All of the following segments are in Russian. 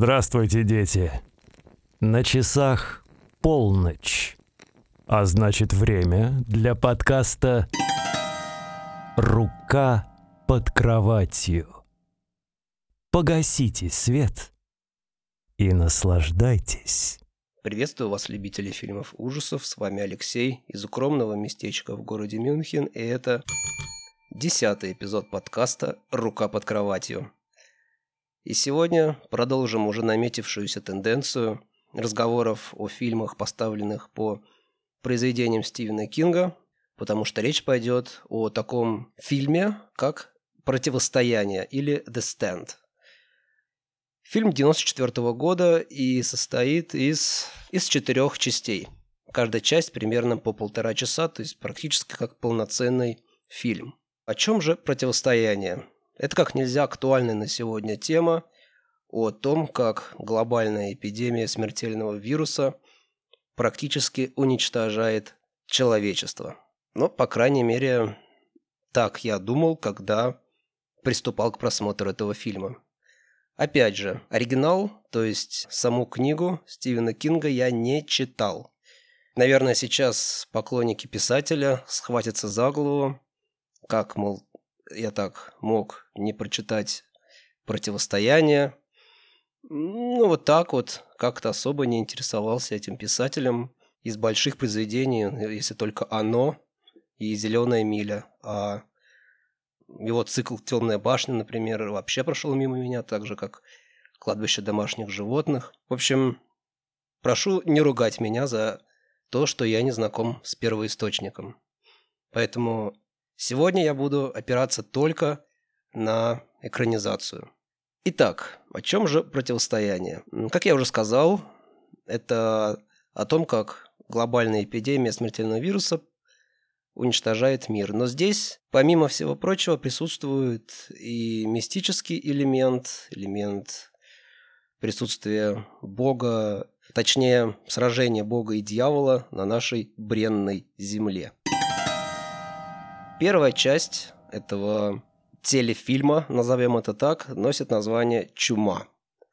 Здравствуйте, дети. На часах полночь. А значит, время для подкаста «Рука под кроватью». Погасите свет и наслаждайтесь. Приветствую вас, любители фильмов ужасов. С вами Алексей из укромного местечка в городе Мюнхен. И это десятый эпизод подкаста «Рука под кроватью». И сегодня продолжим уже наметившуюся тенденцию разговоров о фильмах, поставленных по произведениям Стивена Кинга, потому что речь пойдет о таком фильме, как «Противостояние» или «The Stand». Фильм 94 года и состоит из, из четырех частей. Каждая часть примерно по полтора часа, то есть практически как полноценный фильм. О чем же противостояние? Это как нельзя актуальная на сегодня тема о том, как глобальная эпидемия смертельного вируса практически уничтожает человечество. Но, по крайней мере, так я думал, когда приступал к просмотру этого фильма. Опять же, оригинал, то есть саму книгу Стивена Кинга я не читал. Наверное, сейчас поклонники писателя схватятся за голову, как, мол, я так мог не прочитать «Противостояние». Ну, вот так вот, как-то особо не интересовался этим писателем. Из больших произведений, если только «Оно» и «Зеленая миля». А его цикл «Темная башня», например, вообще прошел мимо меня, так же, как «Кладбище домашних животных». В общем, прошу не ругать меня за то, что я не знаком с первоисточником. Поэтому Сегодня я буду опираться только на экранизацию. Итак, о чем же противостояние? Как я уже сказал, это о том, как глобальная эпидемия смертельного вируса уничтожает мир. Но здесь, помимо всего прочего, присутствует и мистический элемент, элемент присутствия Бога, точнее, сражения Бога и дьявола на нашей бренной земле. Первая часть этого телефильма, назовем это так, носит название «Чума».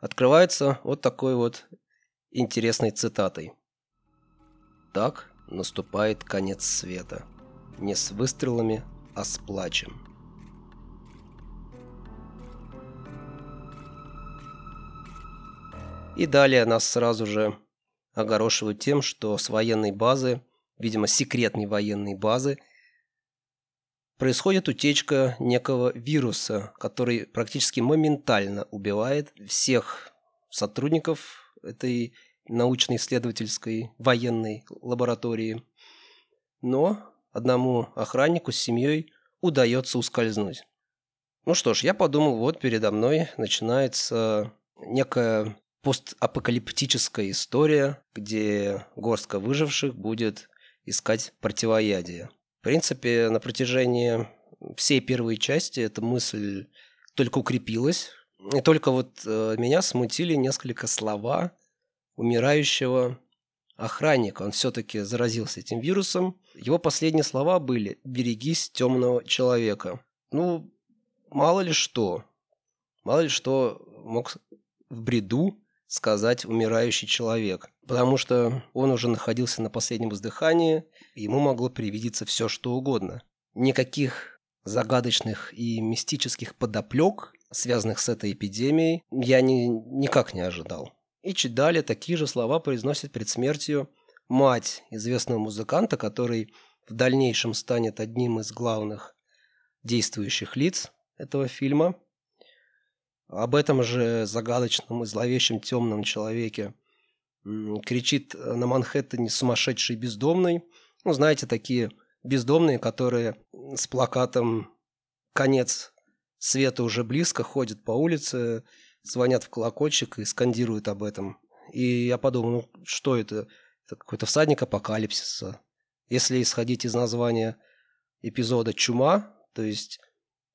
Открывается вот такой вот интересной цитатой. «Так наступает конец света. Не с выстрелами, а с плачем». И далее нас сразу же огорошивают тем, что с военной базы, видимо, секретной военной базы, происходит утечка некого вируса, который практически моментально убивает всех сотрудников этой научно-исследовательской военной лаборатории. Но одному охраннику с семьей удается ускользнуть. Ну что ж, я подумал, вот передо мной начинается некая постапокалиптическая история, где горстка выживших будет искать противоядие. В принципе, на протяжении всей первой части эта мысль только укрепилась. И только вот э, меня смутили несколько слова умирающего охранника. Он все-таки заразился этим вирусом. Его последние слова были «берегись темного человека». Ну, мало ли что. Мало ли что мог в бреду сказать умирающий человек. Потому что он уже находился на последнем издыхании, и ему могло привидеться все, что угодно. Никаких загадочных и мистических подоплек, связанных с этой эпидемией, я ни, никак не ожидал. И чуть далее такие же слова произносит перед смертью мать известного музыканта, который в дальнейшем станет одним из главных действующих лиц этого фильма – об этом же загадочном и зловещем темном человеке кричит на Манхэттене сумасшедший бездомный. Ну, знаете, такие бездомные, которые с плакатом «Конец света уже близко» ходят по улице, звонят в колокольчик и скандируют об этом. И я подумал, ну что это? Это какой-то всадник апокалипсиса. Если исходить из названия эпизода «Чума», то есть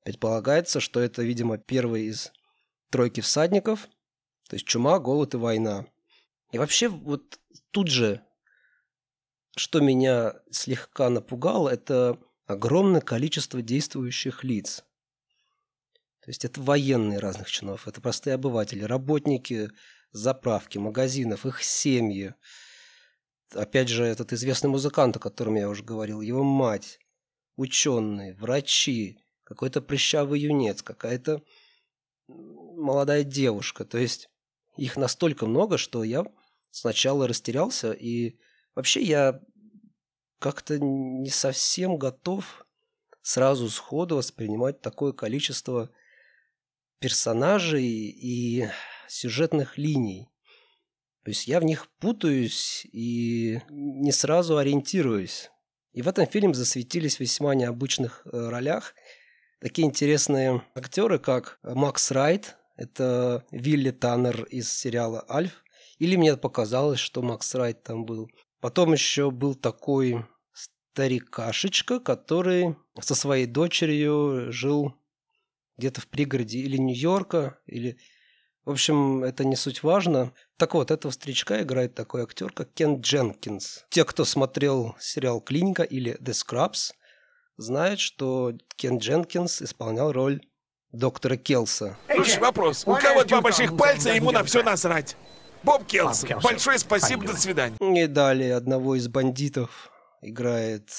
предполагается, что это, видимо, первый из тройки всадников, то есть чума, голод и война. И вообще вот тут же, что меня слегка напугало, это огромное количество действующих лиц. То есть это военные разных чинов, это простые обыватели, работники заправки, магазинов, их семьи. Опять же, этот известный музыкант, о котором я уже говорил, его мать, ученые, врачи, какой-то прыщавый юнец, какая-то молодая девушка. То есть их настолько много, что я сначала растерялся, и вообще я как-то не совсем готов сразу сходу воспринимать такое количество персонажей и сюжетных линий. То есть я в них путаюсь и не сразу ориентируюсь. И в этом фильме засветились в весьма необычных э, ролях такие интересные актеры, как Макс Райт, это Вилли Таннер из сериала «Альф», или мне показалось, что Макс Райт там был. Потом еще был такой старикашечка, который со своей дочерью жил где-то в пригороде или Нью-Йорка, или... В общем, это не суть важно. Так вот, этого старичка играет такой актер, как Кен Дженкинс. Те, кто смотрел сериал «Клиника» или «The Scrubs», знают, что Кен Дженкинс исполнял роль доктора Келса. Слушай, вопрос. У кого два больших пальца, ему на все насрать. Боб Келс, большое спасибо, до свидания. И далее одного из бандитов играет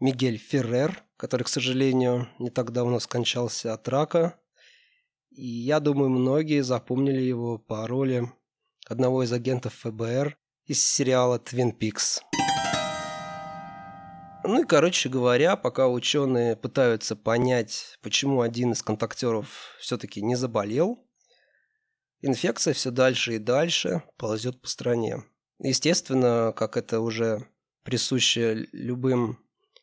Мигель Феррер, который, к сожалению, не так давно скончался от рака. И я думаю, многие запомнили его по роли одного из агентов ФБР из сериала «Твин Пикс». Ну и, короче говоря, пока ученые пытаются понять, почему один из контактеров все-таки не заболел, инфекция все дальше и дальше ползет по стране. Естественно, как это уже присуще любым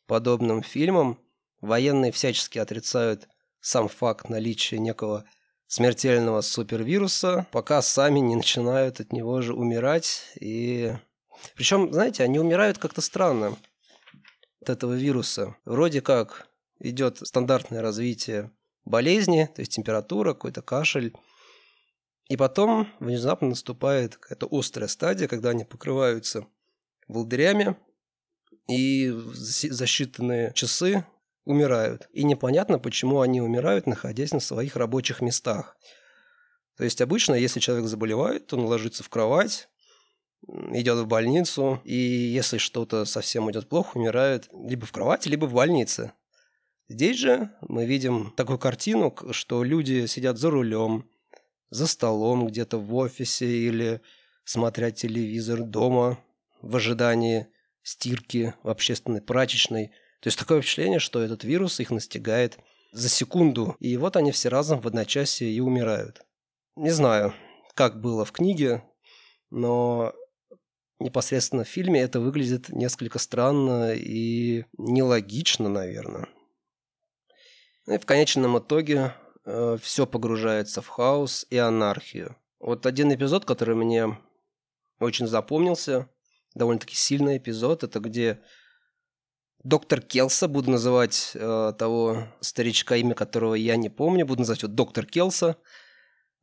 подобным фильмам, военные всячески отрицают сам факт наличия некого смертельного супервируса, пока сами не начинают от него же умирать. И причем, знаете, они умирают как-то странно от этого вируса. Вроде как идет стандартное развитие болезни, то есть температура, какой-то кашель. И потом внезапно наступает какая-то острая стадия, когда они покрываются волдырями и за считанные часы умирают. И непонятно, почему они умирают, находясь на своих рабочих местах. То есть обычно, если человек заболевает, он ложится в кровать, идет в больницу, и если что-то совсем идет плохо, умирает либо в кровати, либо в больнице. Здесь же мы видим такую картину, что люди сидят за рулем, за столом где-то в офисе или смотря телевизор дома в ожидании стирки в общественной прачечной. То есть такое впечатление, что этот вирус их настигает за секунду, и вот они все разом в одночасье и умирают. Не знаю, как было в книге, но непосредственно в фильме это выглядит несколько странно и нелогично, наверное. Ну и в конечном итоге э, все погружается в хаос и анархию. Вот один эпизод, который мне очень запомнился, довольно-таки сильный эпизод, это где доктор Келса, буду называть э, того старичка, имя которого я не помню, буду называть вот доктор Келса,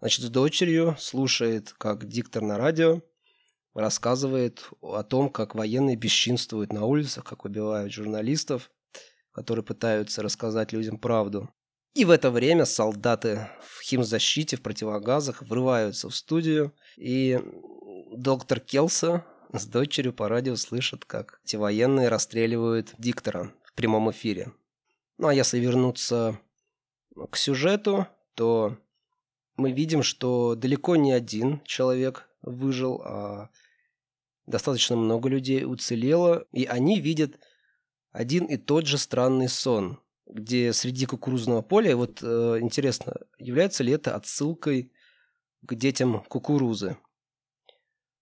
значит, с дочерью слушает, как диктор на радио рассказывает о том, как военные бесчинствуют на улицах, как убивают журналистов, которые пытаются рассказать людям правду. И в это время солдаты в химзащите, в противогазах врываются в студию, и доктор Келса с дочерью по радио слышат, как эти военные расстреливают диктора в прямом эфире. Ну а если вернуться к сюжету, то мы видим, что далеко не один человек выжил, а достаточно много людей уцелело, и они видят один и тот же странный сон, где среди кукурузного поля, вот э, интересно, является ли это отсылкой к детям кукурузы?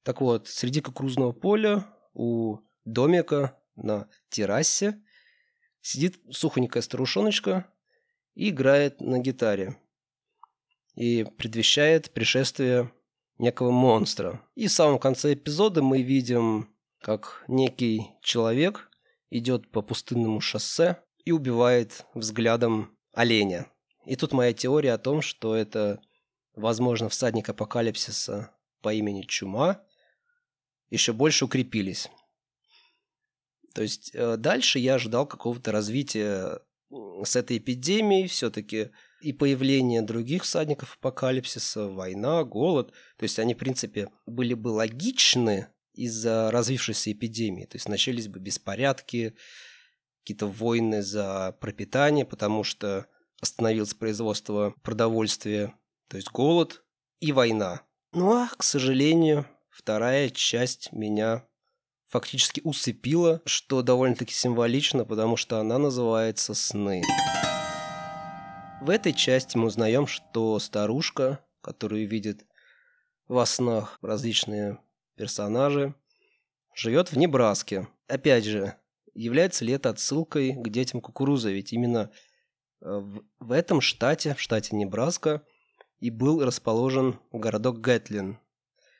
Так вот, среди кукурузного поля у домика на террасе сидит сухонькая старушоночка и играет на гитаре. И предвещает пришествие некого монстра. И в самом конце эпизода мы видим, как некий человек идет по пустынному шоссе и убивает взглядом оленя. И тут моя теория о том, что это, возможно, всадник апокалипсиса по имени Чума, еще больше укрепились. То есть э, дальше я ожидал какого-то развития с этой эпидемией. Все-таки и появление других всадников апокалипсиса, война, голод. То есть они, в принципе, были бы логичны из-за развившейся эпидемии. То есть начались бы беспорядки, какие-то войны за пропитание, потому что остановилось производство продовольствия, то есть голод и война. Ну а, к сожалению, вторая часть меня фактически усыпила, что довольно-таки символично, потому что она называется «Сны». В этой части мы узнаем, что старушка, которую видит во снах различные персонажи, живет в Небраске. Опять же, является ли это отсылкой к детям кукурузы? Ведь именно э, в этом штате, в штате Небраска, и был расположен городок Гэтлин,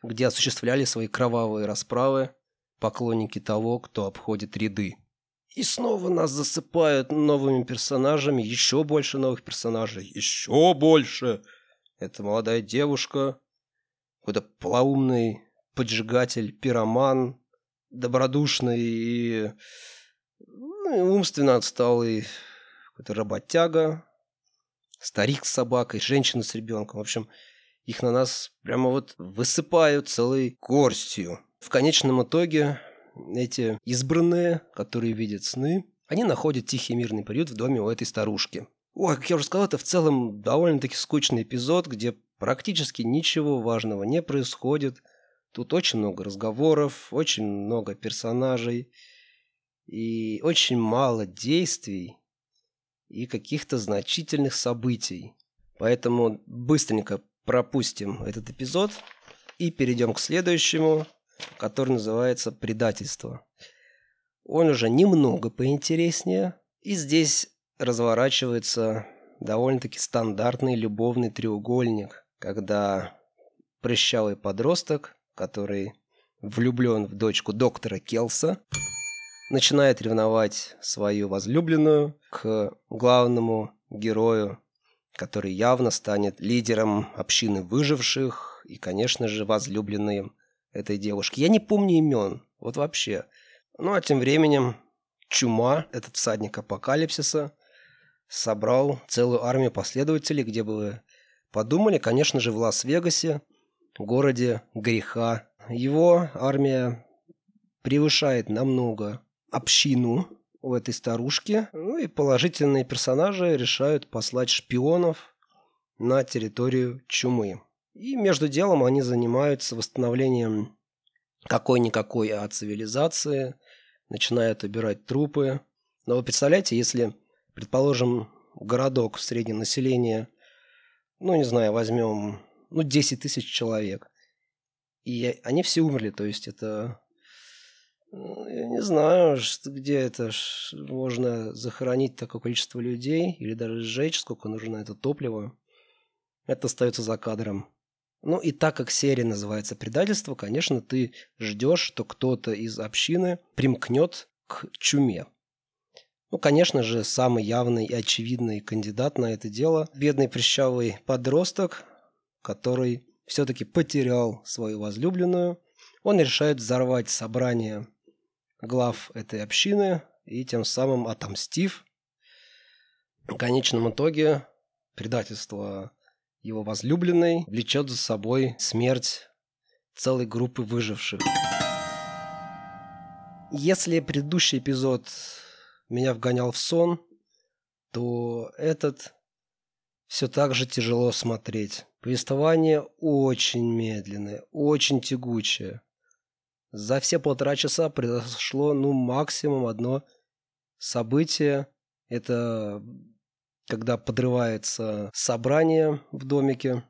где осуществляли свои кровавые расправы поклонники того, кто обходит ряды. И снова нас засыпают новыми персонажами, еще больше новых персонажей, еще больше. Это молодая девушка, какой-то плаумный поджигатель, пироман, добродушный и, ну, умственно отсталый какой-то работяга, старик с собакой, женщина с ребенком. В общем, их на нас прямо вот высыпают целой горстью. В конечном итоге эти избранные, которые видят сны, они находят тихий мирный приют в доме у этой старушки. Ой, как я уже сказал, это в целом довольно-таки скучный эпизод, где практически ничего важного не происходит. Тут очень много разговоров, очень много персонажей и очень мало действий и каких-то значительных событий. Поэтому быстренько пропустим этот эпизод и перейдем к следующему, который называется «Предательство». Он уже немного поинтереснее, и здесь разворачивается довольно-таки стандартный любовный треугольник, когда прыщавый подросток, который влюблен в дочку доктора Келса, начинает ревновать свою возлюбленную к главному герою, который явно станет лидером общины выживших и, конечно же, возлюбленной этой девушки. Я не помню имен, вот вообще. Ну а тем временем Чума, этот всадник апокалипсиса, собрал целую армию последователей, где бы вы подумали, конечно же, в Лас-Вегасе, городе греха. Его армия превышает намного общину у этой старушки. Ну и положительные персонажи решают послать шпионов на территорию чумы. И между делом они занимаются восстановлением какой-никакой от цивилизации, начинают убирать трупы. Но вы представляете, если, предположим, городок в среднем населения, ну, не знаю, возьмем, ну, 10 тысяч человек, и они все умерли, то есть это ну, я не знаю, где это можно захоронить такое количество людей или даже сжечь, сколько нужно это топлива. Это остается за кадром. Ну и так как серия называется «Предательство», конечно, ты ждешь, что кто-то из общины примкнет к чуме. Ну, конечно же, самый явный и очевидный кандидат на это дело – бедный прыщавый подросток, который все-таки потерял свою возлюбленную. Он решает взорвать собрание глав этой общины и тем самым отомстив. В конечном итоге предательство его возлюбленной влечет за собой смерть целой группы выживших. Если предыдущий эпизод меня вгонял в сон, то этот все так же тяжело смотреть. Повествование очень медленное, очень тягучее. За все полтора часа произошло, ну, максимум одно событие. Это когда подрывается собрание в домике.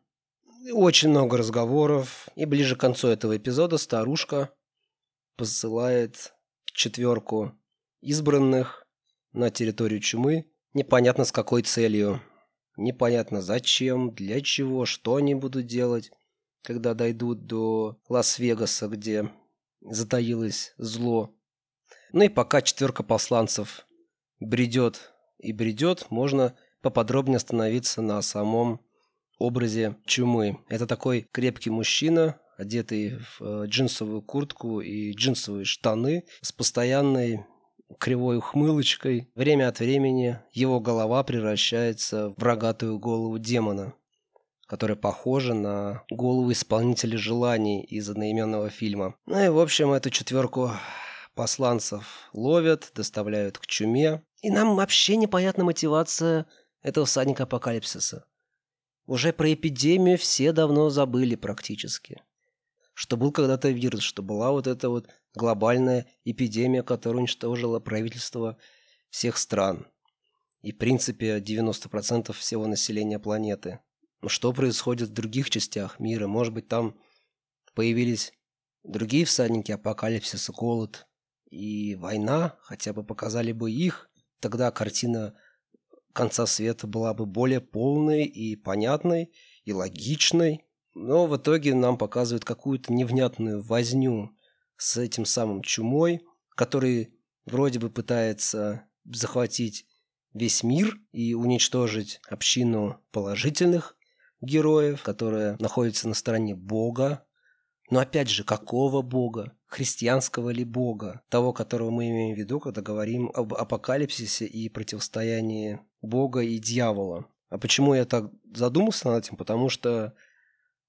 Очень много разговоров. И ближе к концу этого эпизода старушка посылает четверку избранных на территорию чумы. Непонятно с какой целью. Непонятно зачем, для чего, что они будут делать, когда дойдут до Лас-Вегаса, где затаилось зло. Ну и пока четверка посланцев бредет и бредет, можно поподробнее остановиться на самом образе чумы. Это такой крепкий мужчина, одетый в э, джинсовую куртку и джинсовые штаны с постоянной кривой ухмылочкой. Время от времени его голова превращается в рогатую голову демона, которая похожа на голову исполнителя желаний из одноименного фильма. Ну и, в общем, эту четверку посланцев ловят, доставляют к чуме. И нам вообще непонятна мотивация этого всадника апокалипсиса. Уже про эпидемию все давно забыли практически. Что был когда-то вирус, что была вот эта вот глобальная эпидемия, которая уничтожила правительство всех стран. И, в принципе, 90% всего населения планеты. Но что происходит в других частях мира? Может быть, там появились другие всадники апокалипсиса, голод и война, хотя бы показали бы их, тогда картина конца света была бы более полной и понятной, и логичной. Но в итоге нам показывают какую-то невнятную возню с этим самым чумой, который вроде бы пытается захватить весь мир и уничтожить общину положительных героев, которая находится на стороне Бога. Но опять же, какого Бога? Христианского ли Бога? Того, которого мы имеем в виду, когда говорим об апокалипсисе и противостоянии Бога и дьявола. А почему я так задумался над этим? Потому что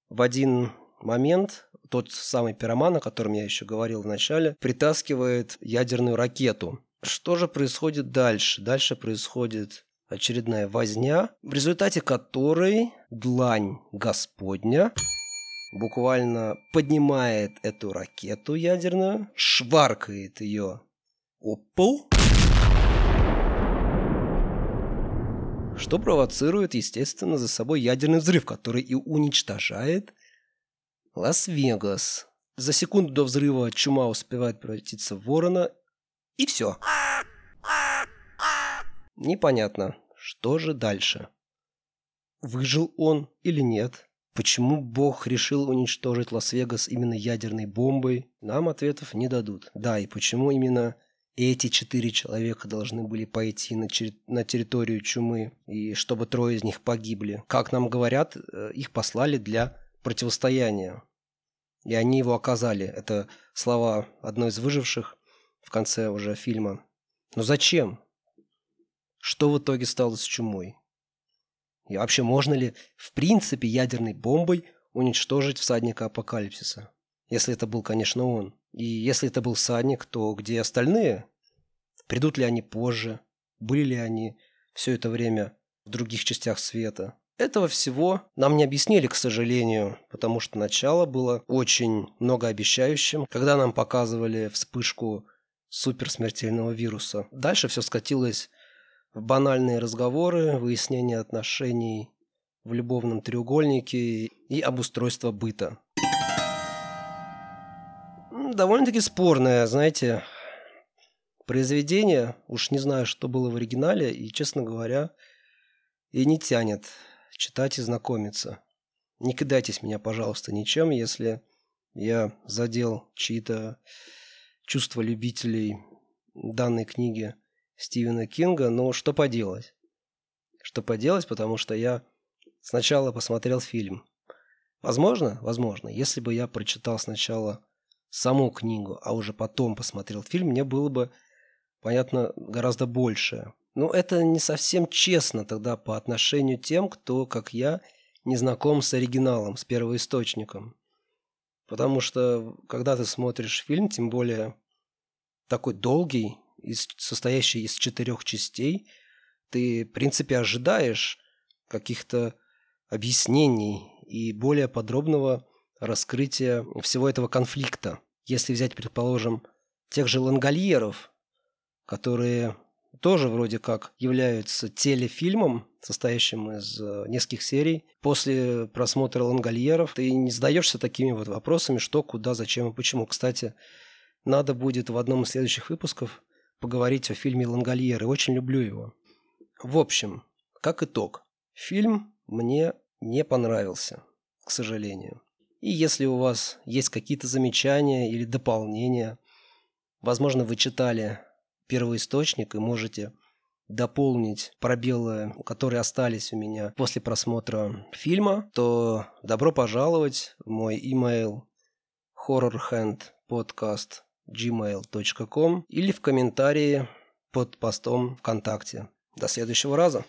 в один момент тот самый пироман, о котором я еще говорил в начале, притаскивает ядерную ракету. Что же происходит дальше? Дальше происходит очередная возня, в результате которой длань Господня буквально поднимает эту ракету ядерную, шваркает ее о пол, что провоцирует, естественно, за собой ядерный взрыв, который и уничтожает Лас-Вегас. За секунду до взрыва чума успевает превратиться в ворона, и все. Непонятно, что же дальше. Выжил он или нет? Почему Бог решил уничтожить Лас-Вегас именно ядерной бомбой, нам ответов не дадут. Да, и почему именно эти четыре человека должны были пойти на, чер- на территорию чумы, и чтобы трое из них погибли. Как нам говорят, э, их послали для противостояния. И они его оказали. Это слова одной из выживших в конце уже фильма. Но зачем? Что в итоге стало с чумой? И вообще, можно ли в принципе ядерной бомбой уничтожить всадника апокалипсиса? Если это был, конечно, он. И если это был всадник, то где остальные? Придут ли они позже? Были ли они все это время в других частях света? Этого всего нам не объяснили, к сожалению, потому что начало было очень многообещающим, когда нам показывали вспышку суперсмертельного вируса. Дальше все скатилось в банальные разговоры, выяснение отношений в любовном треугольнике и обустройство быта. Довольно-таки спорное, знаете, произведение. Уж не знаю, что было в оригинале, и, честно говоря, и не тянет читать и знакомиться. Не кидайтесь меня, пожалуйста, ничем, если я задел чьи-то чувства любителей данной книги Стивена Кинга, но что поделать? Что поделать, потому что я сначала посмотрел фильм. Возможно, возможно, если бы я прочитал сначала саму книгу, а уже потом посмотрел фильм, мне было бы, понятно, гораздо больше. Но это не совсем честно тогда по отношению тем, кто, как я, не знаком с оригиналом, с первоисточником. Потому что, когда ты смотришь фильм, тем более такой долгий, из, состоящий из четырех частей, ты, в принципе, ожидаешь каких-то объяснений и более подробного раскрытия всего этого конфликта. Если взять, предположим, тех же лангольеров, которые тоже вроде как являются телефильмом, состоящим из э, нескольких серий. После просмотра лангольеров ты не задаешься такими вот вопросами, что, куда, зачем и почему. Кстати, надо будет в одном из следующих выпусков поговорить о фильме «Лангольеры». Очень люблю его. В общем, как итог, фильм мне не понравился, к сожалению. И если у вас есть какие-то замечания или дополнения, возможно, вы читали первоисточник и можете дополнить пробелы, которые остались у меня после просмотра фильма, то добро пожаловать в мой email horrorhandpodcast gmail.com или в комментарии под постом ВКонтакте. До следующего раза.